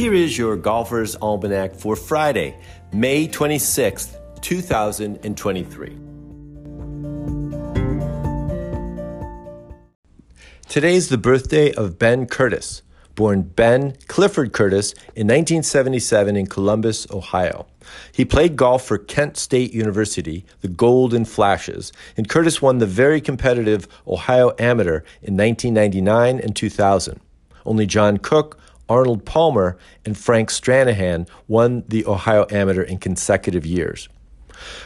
Here is your Golfer's Almanac for Friday, May 26th, 2023. Today's the birthday of Ben Curtis, born Ben Clifford Curtis in 1977 in Columbus, Ohio. He played golf for Kent State University, the Golden Flashes, and Curtis won the very competitive Ohio Amateur in 1999 and 2000. Only John Cook, Arnold Palmer, and Frank Stranahan won the Ohio Amateur in consecutive years.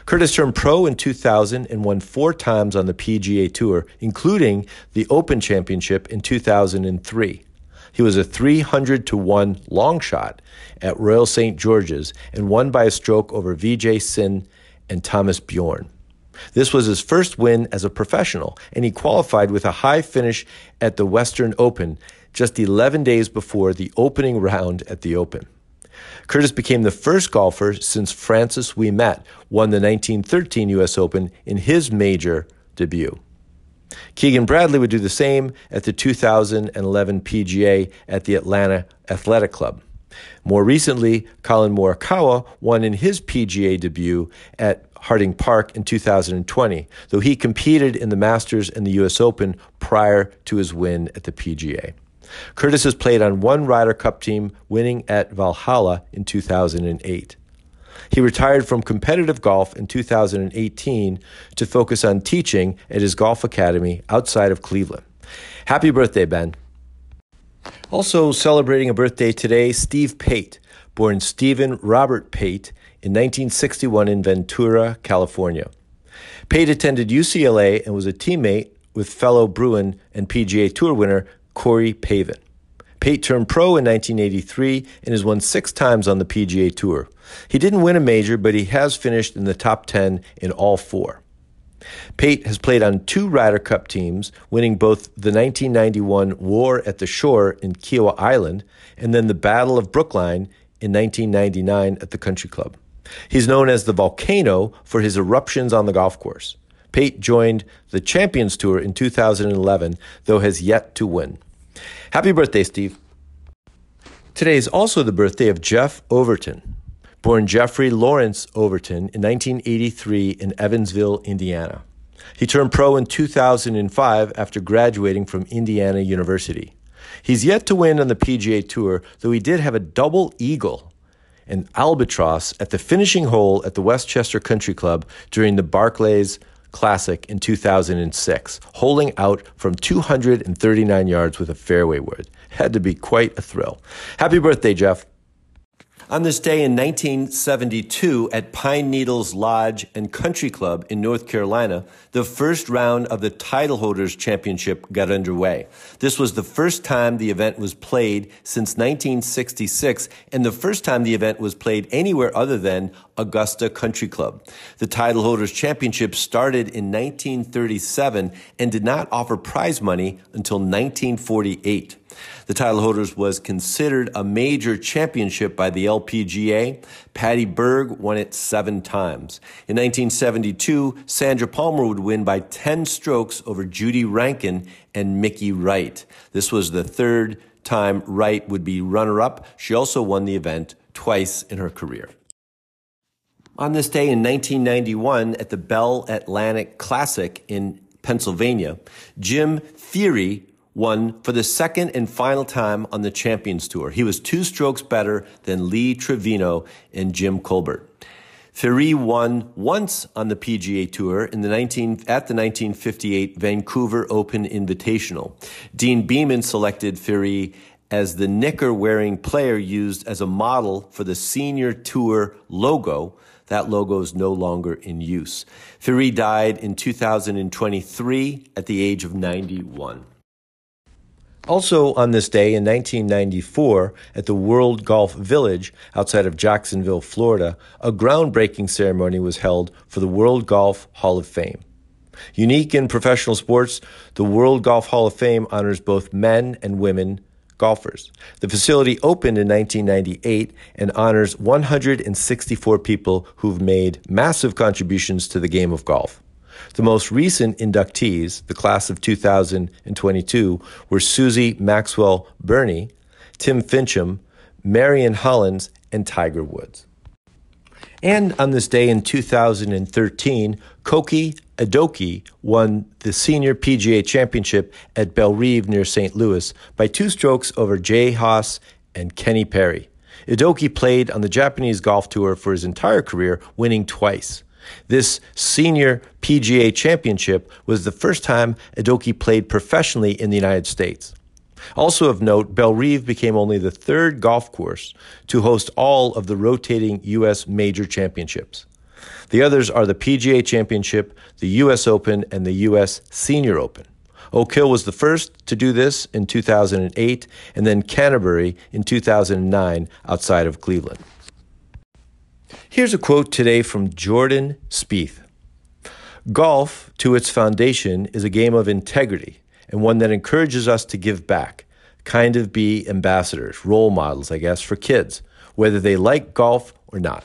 Curtis turned pro in 2000 and won four times on the PGA Tour, including the Open Championship in 2003. He was a 300 to 1 long shot at Royal St. George's and won by a stroke over Vijay Singh and Thomas Bjorn. This was his first win as a professional, and he qualified with a high finish at the Western Open just 11 days before the opening round at the Open. Curtis became the first golfer since Francis Ouimet won the 1913 U.S. Open in his major debut. Keegan Bradley would do the same at the 2011 PGA at the Atlanta Athletic Club. More recently, Collin Morikawa won in his PGA debut at Harding Park in 2020, though he competed in the Masters and the U.S. Open prior to his win at the PGA. Curtis has played on one Ryder Cup team, winning at Valhalla in 2008. He retired from competitive golf in 2018 to focus on teaching at his golf academy outside of Cleveland. Happy birthday, Ben. Also celebrating a birthday today, Steve Pate, born Stephen Robert Pate in 1961 in Ventura, California. Pate attended UCLA and was a teammate with fellow Bruin and PGA Tour winner Corey Pavin. Pate turned pro in 1983 and has won six times on the PGA Tour. He didn't win a major, but he has finished in the top 10 in all four. Pate has played on two Ryder Cup teams, winning both the 1991 War at the Shore in Kiawah Island and then the Battle of Brookline in 1999 at the Country Club. He's known as the Volcano for his eruptions on the golf course. Pate joined the Champions Tour in 2011, though has yet to win. Happy birthday, Steve. Today is also the birthday of Jeff Overton. Born Jeffrey Lawrence Overton in 1983 in Evansville, Indiana. He turned pro in 2005 after graduating from Indiana University. He's yet to win on the PGA Tour, though he did have a double eagle an albatross at the finishing hole at the Westchester Country Club during the Barclays Classic in 2006, holding out from 239 yards with a fairway wood. Had to be quite a thrill. Happy birthday, Jeff. On this day in 1972 at Pine Needles Lodge and Country Club in North Carolina, the first round of the Titleholders Championship got underway. This was the first time the event was played since 1966 and the first time the event was played anywhere other than Augusta Country Club. The Titleholders Championship started in 1937 and did not offer prize money until 1948. The title holders was considered a major championship by the LPGA. Patty Berg won it seven times. In 1972, Sandra Palmer would win by 10 strokes over Judy Rankin and Mickey Wright. This was the third time Wright would be runner up. She also won the event twice in her career. On this day in 1991 at the Bell Atlantic Classic in Pennsylvania, Jim Ferree won for the second and final time on the Champions Tour. He was two strokes better than Lee Trevino and Jim Colbert. Ferree won once on the PGA Tour in the 19, at the 1958 Vancouver Open Invitational. Deane Beman selected Ferree as the knicker wearing player used as a model for the Senior Tour logo. That logo is no longer in use. Ferree died in 2023 at the age of 91. Also, on this day in 1994, at the World Golf Village outside of Jacksonville, Florida, a groundbreaking ceremony was held for the World Golf Hall of Fame. Unique in professional sports, the World Golf Hall of Fame honors both men and women golfers. The facility opened in 1998 and honors 164 people who've made massive contributions to the game of golf. The most recent inductees, the class of 2022, were Susie Maxwell Berning, Tim Finchem, Marion Hollins, and Tiger Woods. And on this day in 2013, Kohki Idoki won the Senior PGA Championship at Bellerive near St. Louis by two strokes over Jay Haas and Kenny Perry. Idoki played on the Japanese golf tour for his entire career, winning twice. This senior PGA championship was the first time Idoki played professionally in the United States. Also of note, Bellerive became only the third golf course to host all of the rotating U.S. major championships. The others are the PGA Championship, the U.S. Open, and the U.S. Senior Open. Oak Hill was the first to do this in 2008, and then Canterbury in 2009 outside of Cleveland. Here's a quote today from Jordan Spieth Golf, to its foundation, is a game of integrity and one that encourages us to give back, kind of be ambassadors, role models, I guess, for kids, whether they like golf or not.